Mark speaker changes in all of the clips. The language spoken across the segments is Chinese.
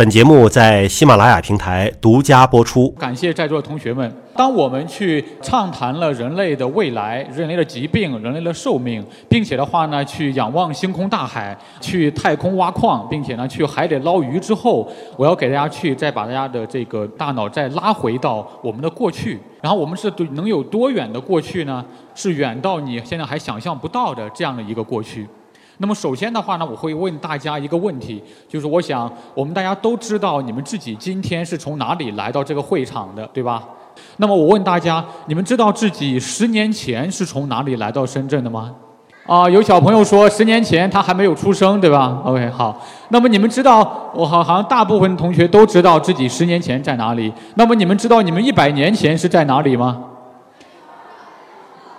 Speaker 1: 本节目在喜马拉雅平台独家播出。
Speaker 2: 感谢在座的同学们。当我们去畅谈了人类的未来、人类的疾病、人类的寿命，并且的话呢，去仰望星空大海，去太空挖矿，并且呢，去海里捞鱼之后，我要给大家去再把大家的这个大脑再拉回到我们的过去。然后我们是能有多远的过去呢？是远到你现在还想象不到的这样的一个过去。那么首先的话呢，我会问大家一个问题，就是我想我们大家都知道你们自己今天是从哪里来到这个会场的，对吧？那么我问大家，你们知道自己十年前是从哪里来到深圳的吗？啊，有小朋友说十年前他还没有出生，对吧？OK，好。那么你们知道，我好好像大部分同学都知道自己十年前在哪里。那么你们知道你们一百年前是在哪里吗？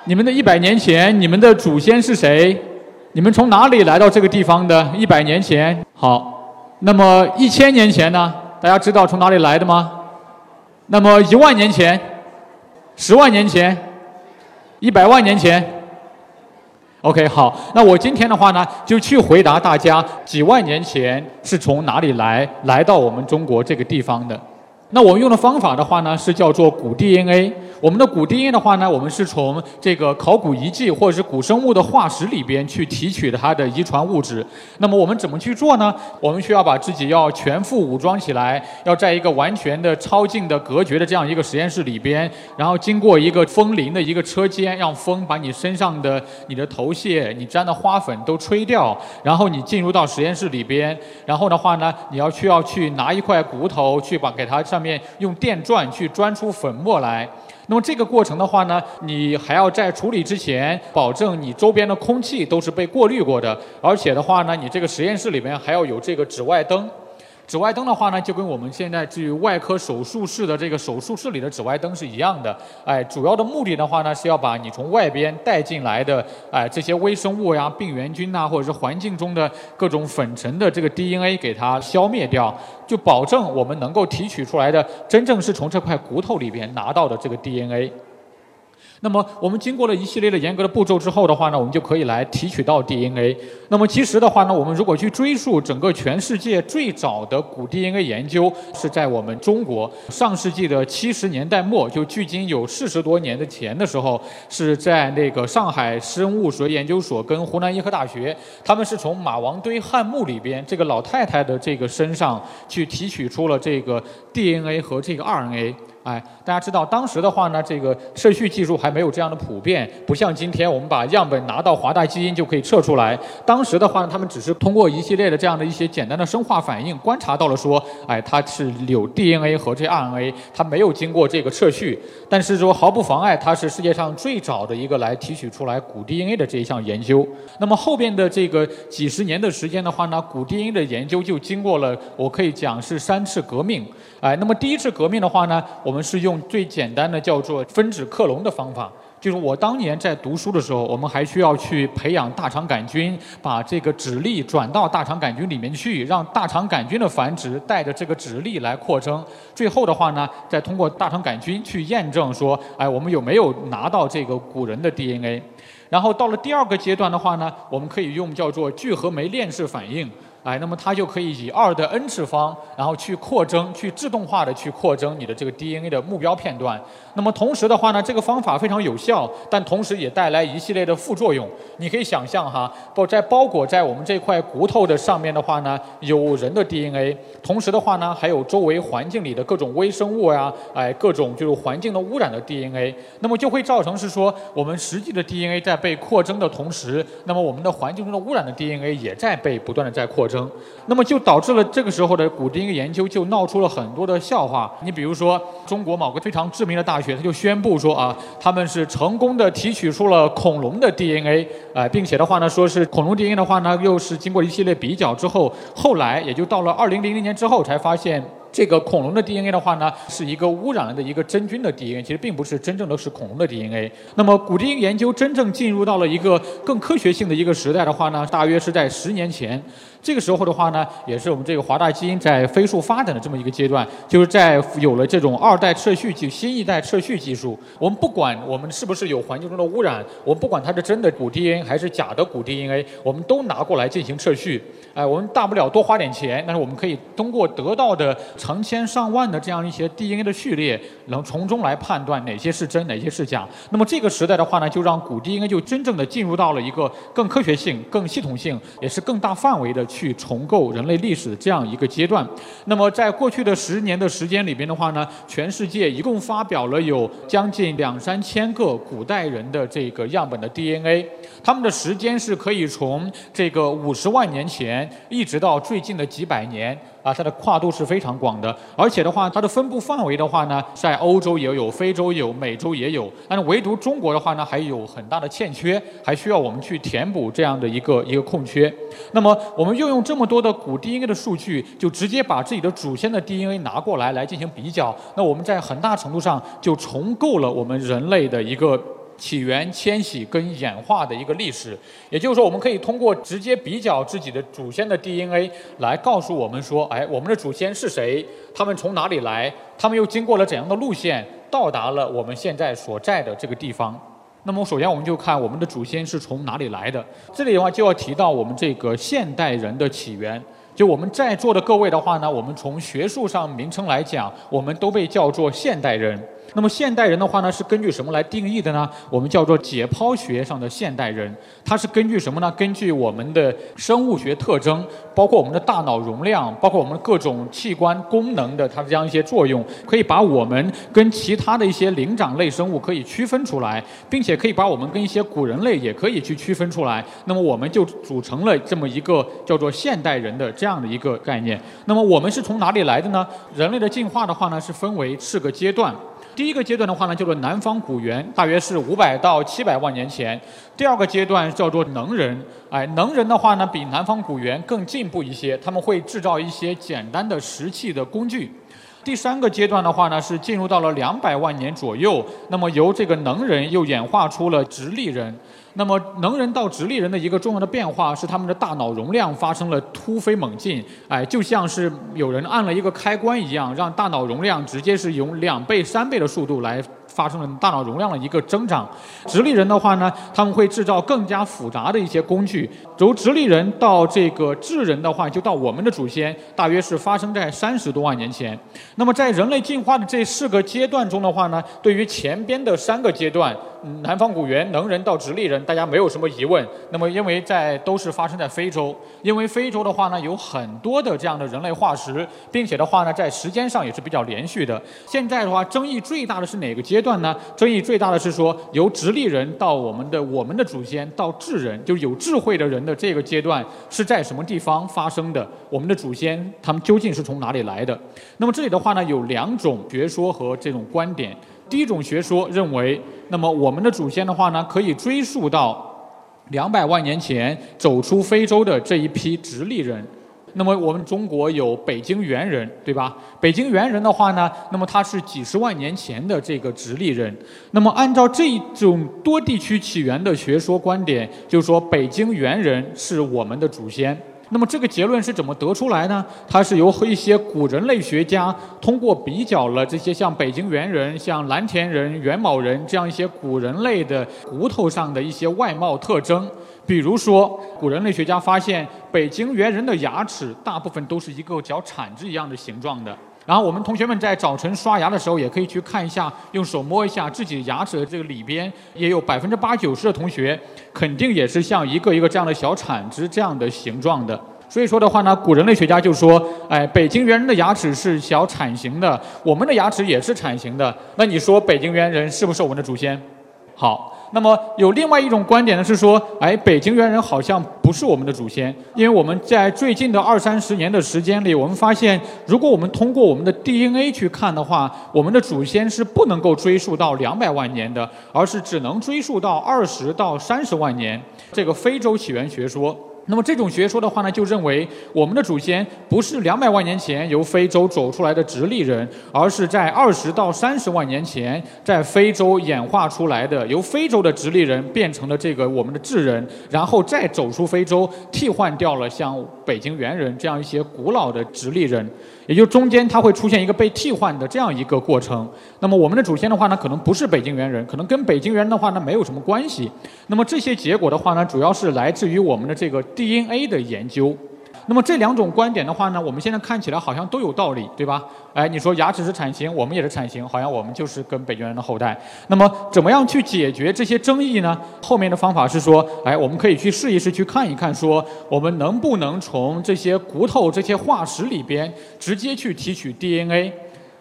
Speaker 2: 你们的一百年前，你们的祖先是谁？你们从哪里来到这个地方的？一百年前，好，那么一千年前呢？大家知道从哪里来的吗？那么一万年前，十万年前，一百万年前，OK，好，那我今天的话呢，就去回答大家几万年前是从哪里来，来到我们中国这个地方的。那我用的方法的话呢，是叫做古 DNA。我们的古 DNA 的话呢，我们是从这个考古遗迹或者是古生物的化石里边去提取它的遗传物质。那么我们怎么去做呢？我们需要把自己要全副武装起来，要在一个完全的超净的隔绝的这样一个实验室里边，然后经过一个风铃的一个车间，让风把你身上的你的头屑、你沾的花粉都吹掉，然后你进入到实验室里边，然后的话呢，你要需要去拿一块骨头去把给它上。面用电钻去钻出粉末来，那么这个过程的话呢，你还要在处理之前，保证你周边的空气都是被过滤过的，而且的话呢，你这个实验室里面还要有这个紫外灯。紫外灯的话呢，就跟我们现在至于外科手术室的这个手术室里的紫外灯是一样的。哎，主要的目的的话呢，是要把你从外边带进来的哎这些微生物呀、病原菌呐，或者是环境中的各种粉尘的这个 DNA 给它消灭掉，就保证我们能够提取出来的真正是从这块骨头里边拿到的这个 DNA。那么我们经过了一系列的严格的步骤之后的话呢，我们就可以来提取到 DNA。那么其实的话呢，我们如果去追溯整个全世界最早的古 DNA 研究，是在我们中国上世纪的七十年代末，就距今有四十多年的前的时候，是在那个上海生物学研究所跟湖南医科大学，他们是从马王堆汉墓里边这个老太太的这个身上去提取出了这个 DNA 和这个 RNA。哎，大家知道当时的话呢，这个测序技术还没有这样的普遍，不像今天我们把样本拿到华大基因就可以测出来。当时的话呢，他们只是通过一系列的这样的一些简单的生化反应，观察到了说，哎，它是有 DNA 和这 RNA，它没有经过这个测序，但是说毫不妨碍，它是世界上最早的一个来提取出来古 DNA 的这一项研究。那么后边的这个几十年的时间的话呢，古 DNA 的研究就经过了，我可以讲是三次革命。哎，那么第一次革命的话呢，我们是用最简单的叫做分子克隆的方法。就是我当年在读书的时候，我们还需要去培养大肠杆菌，把这个指粒转到大肠杆菌里面去，让大肠杆菌的繁殖带着这个指粒来扩增。最后的话呢，再通过大肠杆菌去验证说，哎，我们有没有拿到这个古人的 DNA？然后到了第二个阶段的话呢，我们可以用叫做聚合酶链式反应。哎，那么它就可以以二的 n 次方，然后去扩增，去自动化的去扩增你的这个 DNA 的目标片段。那么同时的话呢，这个方法非常有效，但同时也带来一系列的副作用。你可以想象哈，包在包裹在我们这块骨头的上面的话呢，有人的 DNA，同时的话呢，还有周围环境里的各种微生物呀，哎，各种就是环境的污染的 DNA。那么就会造成是说，我们实际的 DNA 在被扩增的同时，那么我们的环境中的污染的 DNA 也在被不断的在扩。生，那么就导致了这个时候的古 DNA 研究就闹出了很多的笑话。你比如说，中国某个非常知名的大学，他就宣布说啊，他们是成功的提取出了恐龙的 DNA，哎，并且的话呢，说是恐龙 DNA 的话呢，又是经过一系列比较之后，后来也就到了二零零零年之后才发现。这个恐龙的 DNA 的话呢，是一个污染了的一个真菌的 DNA，其实并不是真正的是恐龙的 DNA。那么古基因研究真正进入到了一个更科学性的一个时代的话呢，大约是在十年前。这个时候的话呢，也是我们这个华大基因在飞速发展的这么一个阶段，就是在有了这种二代测序技、新一代测序技术，我们不管我们是不是有环境中的污染，我们不管它是真的骨 DNA 还是假的骨 DNA，我们都拿过来进行测序。哎，我们大不了多花点钱，但是我们可以通过得到的成千上万的这样一些 DNA 的序列，能从中来判断哪些是真，哪些是假。那么这个时代的话呢，就让骨 DNA 就真正的进入到了一个更科学性、更系统性，也是更大范围的去重构人类历史这样一个阶段。那么在过去的十年的时间里边的话呢，全世界一共发表了有将近两三千个古代人的这个样本的 DNA，他们的时间是可以从这个五十万年前。一直到最近的几百年啊，它的跨度是非常广的，而且的话，它的分布范围的话呢，在欧洲也有，非洲有，美洲也有，但是唯独中国的话呢，还有很大的欠缺，还需要我们去填补这样的一个一个空缺。那么，我们运用这么多的古 DNA 的数据，就直接把自己的祖先的 DNA 拿过来来进行比较，那我们在很大程度上就重构了我们人类的一个。起源、迁徙跟演化的一个历史，也就是说，我们可以通过直接比较自己的祖先的 DNA 来告诉我们说，哎，我们的祖先是谁？他们从哪里来？他们又经过了怎样的路线到达了我们现在所在的这个地方？那么，首先我们就看我们的祖先是从哪里来的。这里的话就要提到我们这个现代人的起源。就我们在座的各位的话呢，我们从学术上名称来讲，我们都被叫做现代人。那么现代人的话呢，是根据什么来定义的呢？我们叫做解剖学上的现代人，它是根据什么呢？根据我们的生物学特征，包括我们的大脑容量，包括我们各种器官功能的它的这样一些作用，可以把我们跟其他的一些灵长类生物可以区分出来，并且可以把我们跟一些古人类也可以去区分出来。那么我们就组成了这么一个叫做现代人的这样的一个概念。那么我们是从哪里来的呢？人类的进化的话呢，是分为四个阶段。第一个阶段的话呢，叫做南方古猿，大约是五百到七百万年前。第二个阶段叫做能人，哎，能人的话呢，比南方古猿更进步一些，他们会制造一些简单的石器的工具。第三个阶段的话呢，是进入到了两百万年左右，那么由这个能人又演化出了直立人。那么能人到直立人的一个重要的变化是，他们的大脑容量发生了突飞猛进，哎，就像是有人按了一个开关一样，让大脑容量直接是用两倍、三倍的速度来。发生了大脑容量的一个增长，直立人的话呢，他们会制造更加复杂的一些工具。由直立人到这个智人的话，就到我们的祖先，大约是发生在三十多万年前。那么在人类进化的这四个阶段中的话呢，对于前边的三个阶段，南方古猿、能人到直立人，大家没有什么疑问。那么因为在都是发生在非洲，因为非洲的话呢，有很多的这样的人类化石，并且的话呢，在时间上也是比较连续的。现在的话，争议最大的是哪个阶段呢？争议最大的是说，由直立人到我们的我们的祖先到智人，就是有智慧的人的这个阶段是在什么地方发生的？我们的祖先他们究竟是从哪里来的？那么这里的话呢，有两种学说和这种观点。第一种学说认为，那么我们的祖先的话呢，可以追溯到两百万年前走出非洲的这一批直立人。那么我们中国有北京猿人，对吧？北京猿人的话呢，那么他是几十万年前的这个直立人。那么按照这种多地区起源的学说观点，就是说北京猿人是我们的祖先。那么这个结论是怎么得出来呢？它是由和一些古人类学家通过比较了这些像北京猿人、像蓝田人、元谋人这样一些古人类的骨头上的一些外貌特征。比如说，古人类学家发现北京猿人的牙齿大部分都是一个小铲子一样的形状的。然后我们同学们在早晨刷牙的时候，也可以去看一下，用手摸一下自己牙齿的这个里边，也有百分之八九十的同学肯定也是像一个一个这样的小铲子这样的形状的。所以说的话呢，古人类学家就说，哎，北京猿人的牙齿是小铲形的，我们的牙齿也是铲形的。那你说北京猿人是不是我们的祖先？好。那么有另外一种观点呢，是说，哎，北京猿人好像不是我们的祖先，因为我们在最近的二三十年的时间里，我们发现，如果我们通过我们的 DNA 去看的话，我们的祖先是不能够追溯到两百万年的，而是只能追溯到二十到三十万年。这个非洲起源学说。那么这种学说的话呢，就认为我们的祖先不是两百万年前由非洲走出来的直立人，而是在二十到三十万年前在非洲演化出来的，由非洲的直立人变成了这个我们的智人，然后再走出非洲，替换掉了像北京猿人这样一些古老的直立人。也就中间它会出现一个被替换的这样一个过程。那么我们的祖先的话呢，可能不是北京猿人，可能跟北京猿人的话呢没有什么关系。那么这些结果的话呢，主要是来自于我们的这个 DNA 的研究。那么这两种观点的话呢，我们现在看起来好像都有道理，对吧？哎，你说牙齿是产型，我们也是产型，好像我们就是跟北京人的后代。那么怎么样去解决这些争议呢？后面的方法是说，哎，我们可以去试一试，去看一看，说我们能不能从这些骨头、这些化石里边直接去提取 DNA，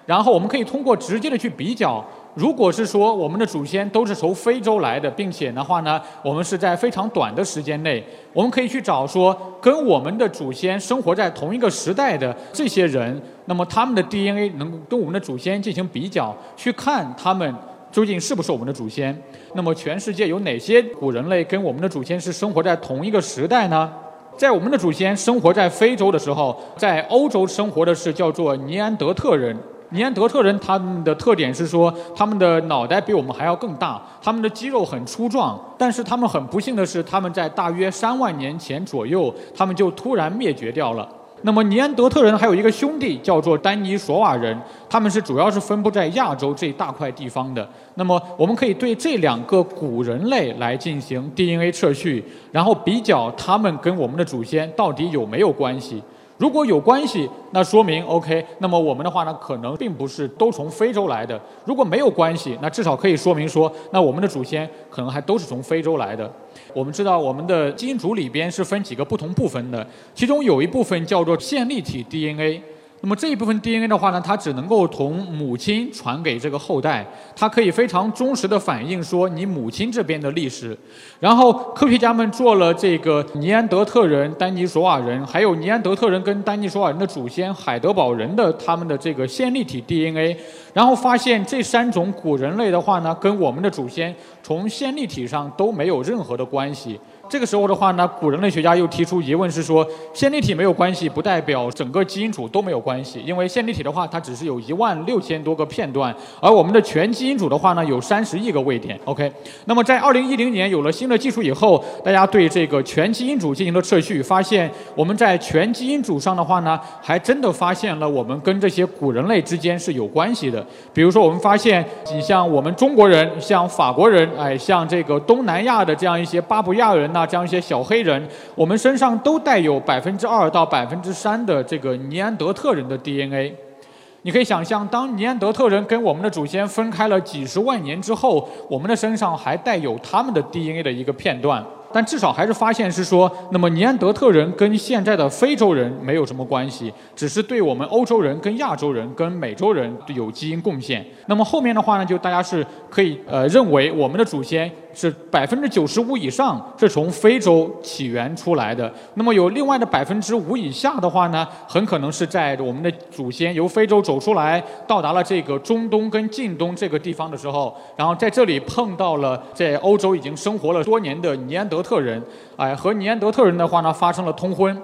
Speaker 2: 然后我们可以通过直接的去比较。如果是说我们的祖先都是从非洲来的，并且的话呢，我们是在非常短的时间内，我们可以去找说跟我们的祖先生活在同一个时代的这些人，那么他们的 DNA 能跟我们的祖先进行比较，去看他们究竟是不是我们的祖先。那么全世界有哪些古人类跟我们的祖先是生活在同一个时代呢？在我们的祖先生活在非洲的时候，在欧洲生活的是叫做尼安德特人。尼安德特人他们的特点是说，他们的脑袋比我们还要更大，他们的肌肉很粗壮，但是他们很不幸的是，他们在大约三万年前左右，他们就突然灭绝掉了。那么尼安德特人还有一个兄弟叫做丹尼索瓦人，他们是主要是分布在亚洲这一大块地方的。那么我们可以对这两个古人类来进行 DNA 测序，然后比较他们跟我们的祖先到底有没有关系。如果有关系，那说明 OK。那么我们的话呢，可能并不是都从非洲来的。如果没有关系，那至少可以说明说，那我们的祖先可能还都是从非洲来的。我们知道，我们的基因组里边是分几个不同部分的，其中有一部分叫做线粒体 DNA。那么这一部分 DNA 的话呢，它只能够从母亲传给这个后代，它可以非常忠实的反映说你母亲这边的历史。然后科学家们做了这个尼安德特人、丹尼索瓦人，还有尼安德特人跟丹尼索瓦人的祖先海德堡人的他们的这个线粒体 DNA，然后发现这三种古人类的话呢，跟我们的祖先从线粒体上都没有任何的关系。这个时候的话呢，古人类学家又提出疑问，是说线粒体没有关系，不代表整个基因组都没有关系。因为线粒体的话，它只是有一万六千多个片段，而我们的全基因组的话呢，有三十亿个位点。OK，那么在二零一零年有了新的技术以后，大家对这个全基因组进行了测序，发现我们在全基因组上的话呢，还真的发现了我们跟这些古人类之间是有关系的。比如说，我们发现你像我们中国人，像法国人，哎，像这个东南亚的这样一些巴布亚人呐。这样一些小黑人，我们身上都带有百分之二到百分之三的这个尼安德特人的 DNA。你可以想象，当尼安德特人跟我们的祖先分开了几十万年之后，我们的身上还带有他们的 DNA 的一个片段。但至少还是发现是说，那么尼安德特人跟现在的非洲人没有什么关系，只是对我们欧洲人、跟亚洲人、跟美洲人有基因贡献。那么后面的话呢，就大家是可以呃认为我们的祖先是百分之九十五以上是从非洲起源出来的。那么有另外的百分之五以下的话呢，很可能是在我们的祖先由非洲走出来，到达了这个中东跟近东这个地方的时候，然后在这里碰到了在欧洲已经生活了多年的尼安德。特人，哎，和尼安德特人的话呢发生了通婚，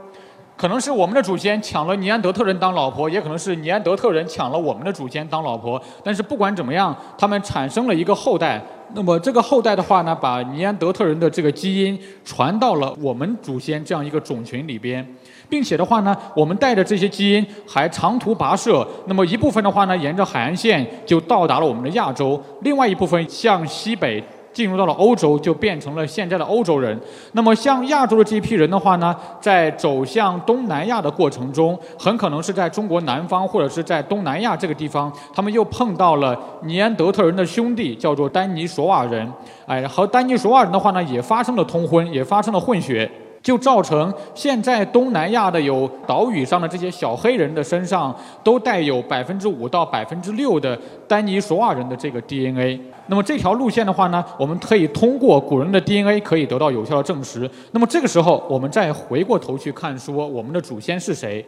Speaker 2: 可能是我们的祖先抢了尼安德特人当老婆，也可能是尼安德特人抢了我们的祖先当老婆。但是不管怎么样，他们产生了一个后代。那么这个后代的话呢，把尼安德特人的这个基因传到了我们祖先这样一个种群里边，并且的话呢，我们带着这些基因还长途跋涉。那么一部分的话呢，沿着海岸线就到达了我们的亚洲，另外一部分向西北。进入到了欧洲，就变成了现在的欧洲人。那么，像亚洲的这一批人的话呢，在走向东南亚的过程中，很可能是在中国南方或者是在东南亚这个地方，他们又碰到了尼安德特人的兄弟，叫做丹尼索瓦人。哎，和丹尼索瓦人的话呢，也发生了通婚，也发生了混血。就造成现在东南亚的有岛屿上的这些小黑人的身上都带有百分之五到百分之六的丹尼索瓦人的这个 DNA。那么这条路线的话呢，我们可以通过古人的 DNA 可以得到有效的证实。那么这个时候，我们再回过头去看说我们的祖先是谁？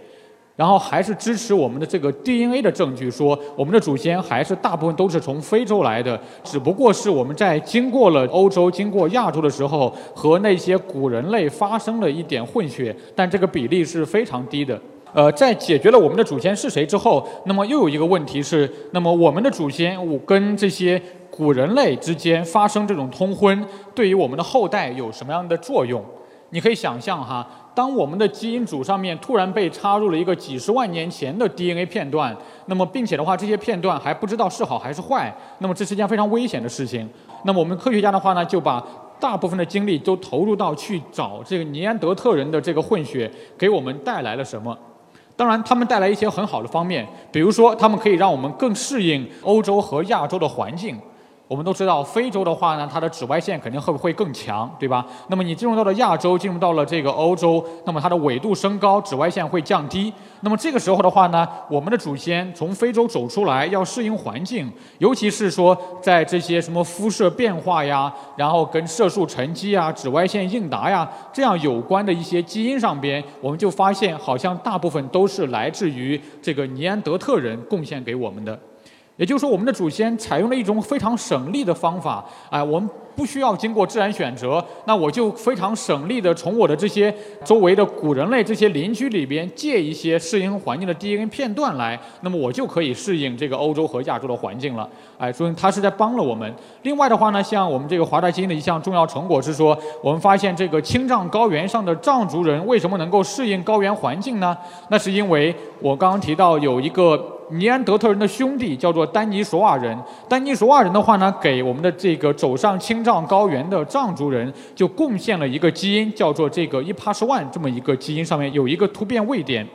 Speaker 2: 然后还是支持我们的这个 DNA 的证据，说我们的祖先还是大部分都是从非洲来的，只不过是我们在经过了欧洲、经过亚洲的时候，和那些古人类发生了一点混血，但这个比例是非常低的。呃，在解决了我们的祖先是谁之后，那么又有一个问题是，那么我们的祖先我跟这些古人类之间发生这种通婚，对于我们的后代有什么样的作用？你可以想象哈。当我们的基因组上面突然被插入了一个几十万年前的 DNA 片段，那么并且的话，这些片段还不知道是好还是坏，那么这是一件非常危险的事情。那么我们科学家的话呢，就把大部分的精力都投入到去找这个尼安德特人的这个混血给我们带来了什么。当然，他们带来一些很好的方面，比如说他们可以让我们更适应欧洲和亚洲的环境。我们都知道，非洲的话呢，它的紫外线肯定会不会更强，对吧？那么你进入到了亚洲，进入到了这个欧洲，那么它的纬度升高，紫外线会降低。那么这个时候的话呢，我们的祖先从非洲走出来，要适应环境，尤其是说在这些什么肤色变化呀，然后跟色素沉积啊、紫外线应答呀这样有关的一些基因上边，我们就发现好像大部分都是来自于这个尼安德特人贡献给我们的。也就是说，我们的祖先采用了一种非常省力的方法，哎，我们不需要经过自然选择，那我就非常省力的从我的这些周围的古人类这些邻居里边借一些适应环境的 DNA 片段来，那么我就可以适应这个欧洲和亚洲的环境了，哎，所以它是在帮了我们。另外的话呢，像我们这个华大基因的一项重要成果是说，我们发现这个青藏高原上的藏族人为什么能够适应高原环境呢？那是因为我刚刚提到有一个。尼安德特人的兄弟叫做丹尼索瓦人，丹尼索瓦人的话呢，给我们的这个走上青藏高原的藏族人就贡献了一个基因，叫做这个伊帕什万这么一个基因上面有一个突变位点。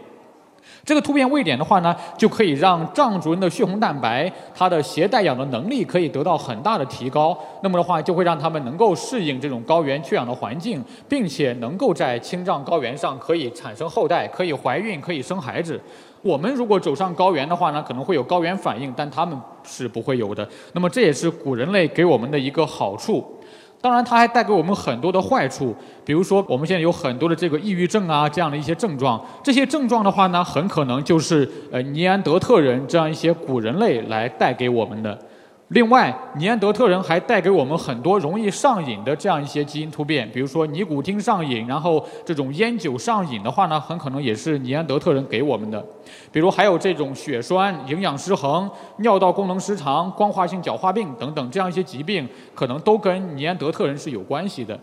Speaker 2: 这个突变位点的话呢，就可以让藏族人的血红蛋白它的携带氧的能力可以得到很大的提高。那么的话，就会让他们能够适应这种高原缺氧的环境，并且能够在青藏高原上可以产生后代，可以怀孕，可以生孩子。我们如果走上高原的话呢，可能会有高原反应，但他们是不会有的。那么这也是古人类给我们的一个好处。当然，它还带给我们很多的坏处，比如说我们现在有很多的这个抑郁症啊这样的一些症状。这些症状的话呢，很可能就是呃尼安德特人这样一些古人类来带给我们的。另外，尼安德特人还带给我们很多容易上瘾的这样一些基因突变，比如说尼古丁上瘾，然后这种烟酒上瘾的话呢，很可能也是尼安德特人给我们的。比如还有这种血栓、营养失衡、尿道功能失常、光化性角化病等等这样一些疾病，可能都跟尼安德特人是有关系的。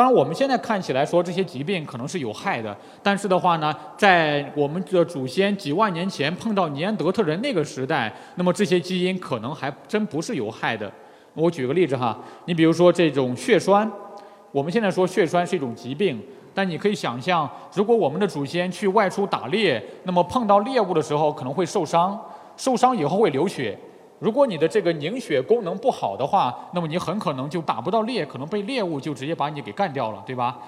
Speaker 2: 当然，我们现在看起来说这些疾病可能是有害的，但是的话呢，在我们的祖先几万年前碰到尼安德特人那个时代，那么这些基因可能还真不是有害的。我举个例子哈，你比如说这种血栓，我们现在说血栓是一种疾病，但你可以想象，如果我们的祖先去外出打猎，那么碰到猎物的时候可能会受伤，受伤以后会流血。如果你的这个凝血功能不好的话，那么你很可能就打不到猎，可能被猎物就直接把你给干掉了，对吧？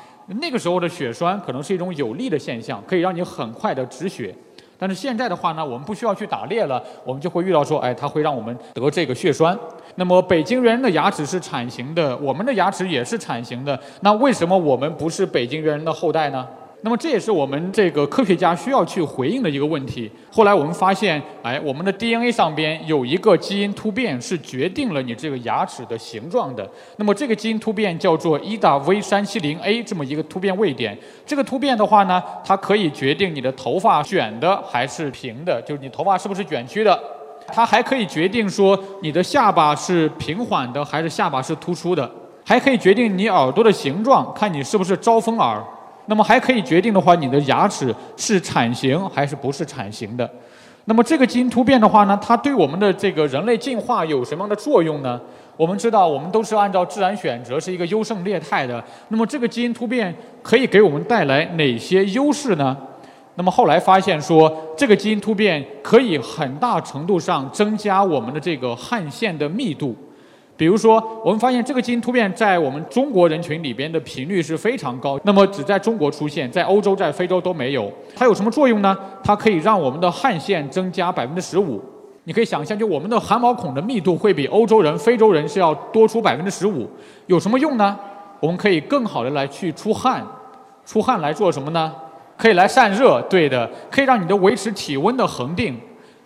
Speaker 2: 那个时候的血栓可能是一种有利的现象，可以让你很快的止血。但是现在的话呢，我们不需要去打猎了，我们就会遇到说，哎，它会让我们得这个血栓。那么北京人的牙齿是铲形的，我们的牙齿也是铲形的，那为什么我们不是北京人的后代呢？那么这也是我们这个科学家需要去回应的一个问题。后来我们发现，哎，我们的 DNA 上边有一个基因突变是决定了你这个牙齿的形状的。那么这个基因突变叫做 EDA-V370A 这么一个突变位点。这个突变的话呢，它可以决定你的头发卷的还是平的，就是你头发是不是卷曲的。它还可以决定说你的下巴是平缓的还是下巴是突出的，还可以决定你耳朵的形状，看你是不是招风耳。那么还可以决定的话，你的牙齿是铲形还是不是铲形的？那么这个基因突变的话呢，它对我们的这个人类进化有什么样的作用呢？我们知道，我们都是按照自然选择，是一个优胜劣汰的。那么这个基因突变可以给我们带来哪些优势呢？那么后来发现说，这个基因突变可以很大程度上增加我们的这个汗腺的密度。比如说，我们发现这个基因突变在我们中国人群里边的频率是非常高，那么只在中国出现，在欧洲、在非洲都没有。它有什么作用呢？它可以让我们的汗腺增加百分之十五。你可以想象，就我们的汗毛孔的密度会比欧洲人、非洲人是要多出百分之十五。有什么用呢？我们可以更好的来去出汗，出汗来做什么呢？可以来散热，对的，可以让你的维持体温的恒定。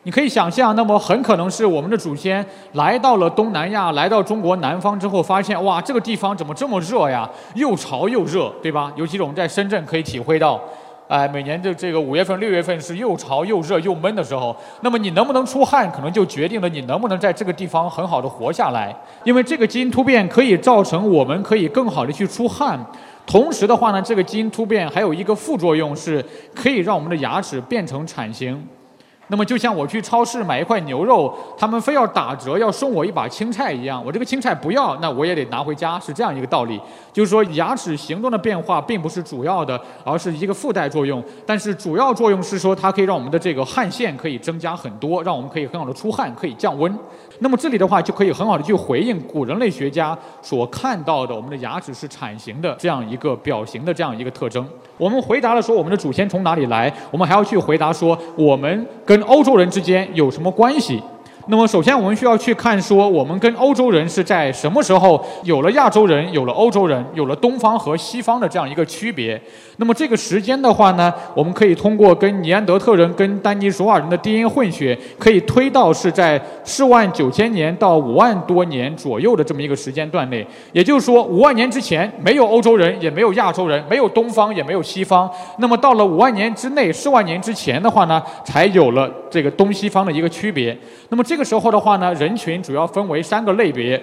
Speaker 2: 你可以想象，那么很可能是我们的祖先来到了东南亚，来到中国南方之后，发现哇，这个地方怎么这么热呀？又潮又热，对吧？尤其是我们在深圳可以体会到。哎，每年的这个五月份、六月份是又潮又热又闷的时候，那么你能不能出汗，可能就决定了你能不能在这个地方很好的活下来。因为这个基因突变可以造成我们可以更好的去出汗，同时的话呢，这个基因突变还有一个副作用是可以让我们的牙齿变成铲形。那么就像我去超市买一块牛肉，他们非要打折要送我一把青菜一样，我这个青菜不要，那我也得拿回家，是这样一个道理。就是说牙齿形状的变化并不是主要的，而是一个附带作用。但是主要作用是说它可以让我们的这个汗腺可以增加很多，让我们可以很好的出汗，可以降温。那么这里的话就可以很好的去回应古人类学家所看到的我们的牙齿是铲形的这样一个表型的这样一个特征。我们回答了说我们的祖先从哪里来，我们还要去回答说我们跟欧洲人之间有什么关系。那么首先我们需要去看说我们跟欧洲人是在什么时候有了亚洲人，有了欧洲人，有了东方和西方的这样一个区别。那么这个时间的话呢，我们可以通过跟尼安德特人、跟丹尼索瓦人的基因混血，可以推到是在四万九千年到五万多年左右的这么一个时间段内。也就是说，五万年之前没有欧洲人，也没有亚洲人，没有东方，也没有西方。那么到了五万年之内，四万年之前的话呢，才有了这个东西方的一个区别。那么这这个时候的话呢，人群主要分为三个类别。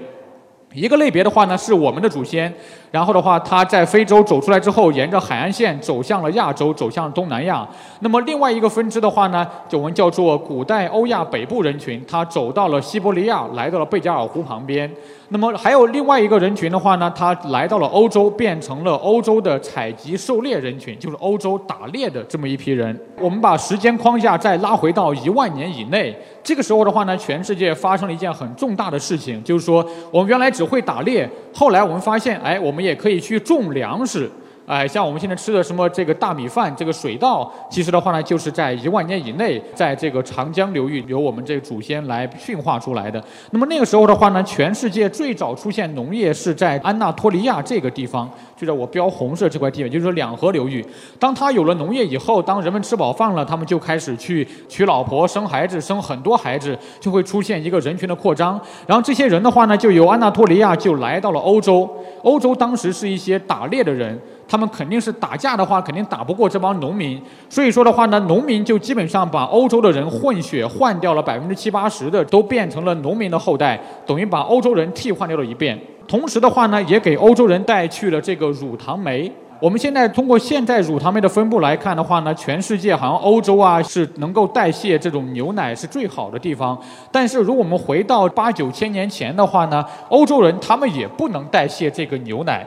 Speaker 2: 一个类别的话呢，是我们的祖先，然后的话，他在非洲走出来之后，沿着海岸线走向了亚洲，走向了东南亚。那么另外一个分支的话呢，就我们叫做古代欧亚北部人群，他走到了西伯利亚，来到了贝加尔湖旁边。那么还有另外一个人群的话呢，他来到了欧洲，变成了欧洲的采集狩猎人群，就是欧洲打猎的这么一批人。我们把时间框架再拉回到一万年以内，这个时候的话呢，全世界发生了一件很重大的事情，就是说我们原来只会打猎，后来我们发现，哎，我们也可以去种粮食。哎，像我们现在吃的什么这个大米饭，这个水稻，其实的话呢，就是在一万年以内，在这个长江流域由我们这个祖先来驯化出来的。那么那个时候的话呢，全世界最早出现农业是在安纳托利亚这个地方，就在我标红色这块地方，就是说两河流域。当他有了农业以后，当人们吃饱饭了，他们就开始去娶老婆、生孩子，生很多孩子，就会出现一个人群的扩张。然后这些人的话呢，就由安纳托利亚就来到了欧洲。欧洲当时是一些打猎的人。他们肯定是打架的话，肯定打不过这帮农民。所以说的话呢，农民就基本上把欧洲的人混血换掉了百分之七八十的，都变成了农民的后代，等于把欧洲人替换掉了一遍。同时的话呢，也给欧洲人带去了这个乳糖酶。我们现在通过现在乳糖酶的分布来看的话呢，全世界好像欧洲啊是能够代谢这种牛奶是最好的地方。但是如果我们回到八九千年前的话呢，欧洲人他们也不能代谢这个牛奶。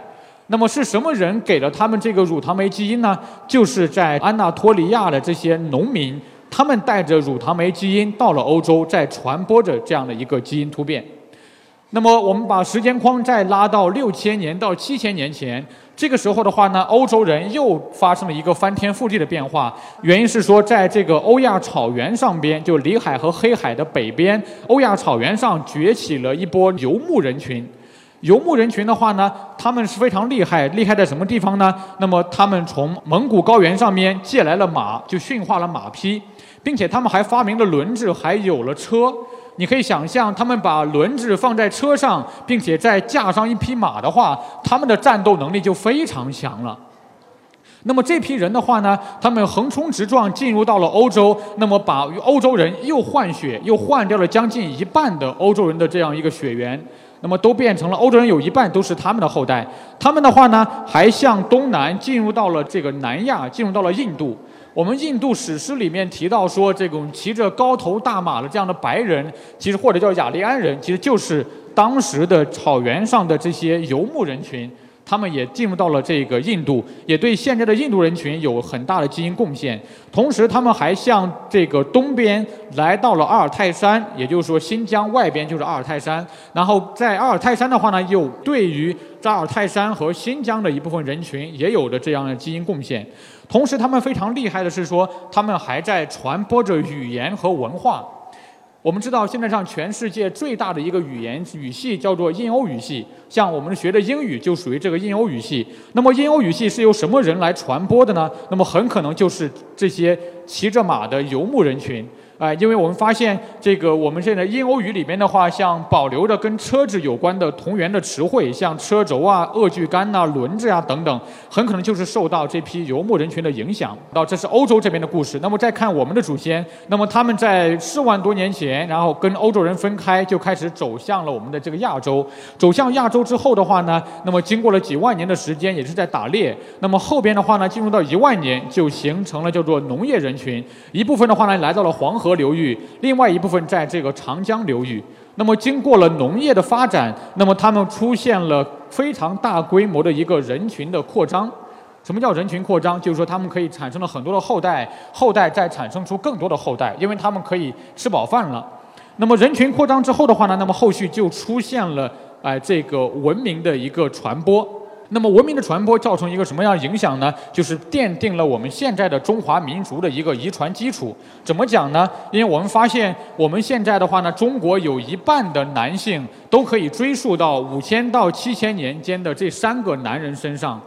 Speaker 2: 那么是什么人给了他们这个乳糖酶基因呢？就是在安纳托利亚的这些农民，他们带着乳糖酶基因到了欧洲，在传播着这样的一个基因突变。那么我们把时间框再拉到六千年到七千年前，这个时候的话呢，欧洲人又发生了一个翻天覆地的变化。原因是说，在这个欧亚草原上边，就里海和黑海的北边，欧亚草原上崛起了一波游牧人群。游牧人群的话呢，他们是非常厉害，厉害在什么地方呢？那么他们从蒙古高原上面借来了马，就驯化了马匹，并且他们还发明了轮子，还有了车。你可以想象，他们把轮子放在车上，并且再架上一匹马的话，他们的战斗能力就非常强了。那么这批人的话呢，他们横冲直撞进入到了欧洲，那么把欧洲人又换血，又换掉了将近一半的欧洲人的这样一个血缘。那么都变成了欧洲人，有一半都是他们的后代。他们的话呢，还向东南进入到了这个南亚，进入到了印度。我们印度史诗里面提到说，这种骑着高头大马的这样的白人，其实或者叫雅利安人，其实就是当时的草原上的这些游牧人群。他们也进入到了这个印度，也对现在的印度人群有很大的基因贡献。同时，他们还向这个东边来到了阿尔泰山，也就是说新疆外边就是阿尔泰山。然后在阿尔泰山的话呢，又对于扎尔泰山和新疆的一部分人群也有着这样的基因贡献。同时，他们非常厉害的是说，他们还在传播着语言和文化。我们知道，现在上全世界最大的一个语言语系叫做印欧语系，像我们学的英语就属于这个印欧语系。那么印欧语系是由什么人来传播的呢？那么很可能就是这些骑着马的游牧人群。哎，因为我们发现这个我们现在印欧语里面的话，像保留着跟车子有关的同源的词汇，像车轴啊、恶锯杆呐、轮子啊等等，很可能就是受到这批游牧人群的影响。到这是欧洲这边的故事。那么再看我们的祖先，那么他们在四万多年前，然后跟欧洲人分开，就开始走向了我们的这个亚洲。走向亚洲之后的话呢，那么经过了几万年的时间，也是在打猎。那么后边的话呢，进入到一万年，就形成了叫做农业人群。一部分的话呢，来到了黄河。河流域，另外一部分在这个长江流域。那么经过了农业的发展，那么他们出现了非常大规模的一个人群的扩张。什么叫人群扩张？就是说他们可以产生了很多的后代，后代再产生出更多的后代，因为他们可以吃饱饭了。那么人群扩张之后的话呢，那么后续就出现了哎这个文明的一个传播。那么文明的传播造成一个什么样的影响呢？就是奠定了我们现在的中华民族的一个遗传基础。怎么讲呢？因为我们发现我们现在的话呢，中国有一半的男性都可以追溯到五千到七千年间的这三个男人身上。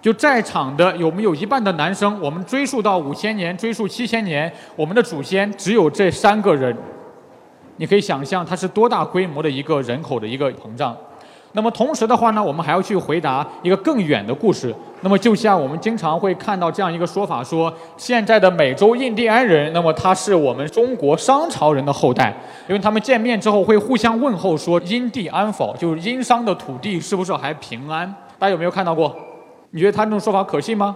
Speaker 2: 就在场的有没有一半的男生？我们追溯到五千年，追溯七千年，我们的祖先只有这三个人。你可以想象它是多大规模的一个人口的一个膨胀。那么同时的话呢，我们还要去回答一个更远的故事。那么就像我们经常会看到这样一个说法，说现在的美洲印第安人，那么他是我们中国商朝人的后代，因为他们见面之后会互相问候说“因地安否”，就是殷商的土地是不是还平安？大家有没有看到过？你觉得他这种说法可信吗？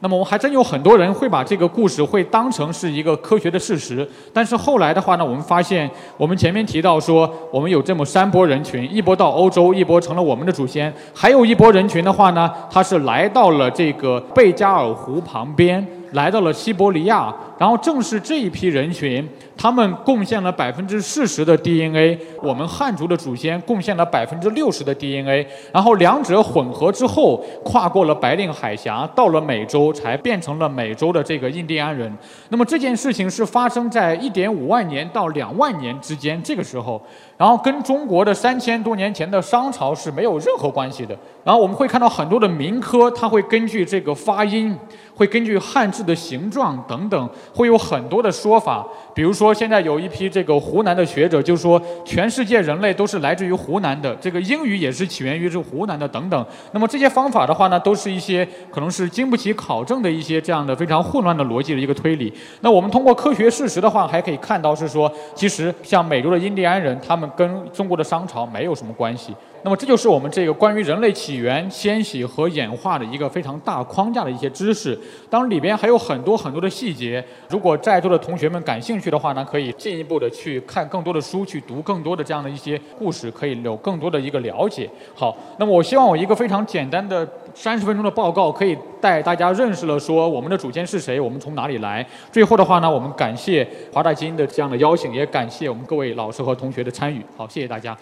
Speaker 2: 那么我还真有很多人会把这个故事会当成是一个科学的事实，但是后来的话呢，我们发现我们前面提到说，我们有这么三波人群，一波到欧洲，一波成了我们的祖先，还有一波人群的话呢，他是来到了这个贝加尔湖旁边。来到了西伯利亚，然后正是这一批人群，他们贡献了百分之四十的 DNA，我们汉族的祖先贡献了百分之六十的 DNA，然后两者混合之后，跨过了白令海峡，到了美洲，才变成了美洲的这个印第安人。那么这件事情是发生在一点五万年到两万年之间，这个时候，然后跟中国的三千多年前的商朝是没有任何关系的。然后我们会看到很多的民科，它会根据这个发音。会根据汉字的形状等等，会有很多的说法。比如说，说现在有一批这个湖南的学者就说，全世界人类都是来自于湖南的，这个英语也是起源于这湖南的等等。那么这些方法的话呢，都是一些可能是经不起考证的一些这样的非常混乱的逻辑的一个推理。那我们通过科学事实的话，还可以看到是说，其实像美洲的印第安人，他们跟中国的商朝没有什么关系。那么这就是我们这个关于人类起源、迁徙和演化的一个非常大框架的一些知识。当然里边还有很多很多的细节。如果在座的同学们感兴趣的话呢，可以进一步的去看更多的书，去读更多的这样的一些故事，可以有更多的一个了解。好，那么我希望我一个非常简单的三十分钟的报告，可以带大家认识了说我们的祖先是谁，我们从哪里来。最后的话呢，我们感谢华大基因的这样的邀请，也感谢我们各位老师和同学的参与。好，谢谢大家。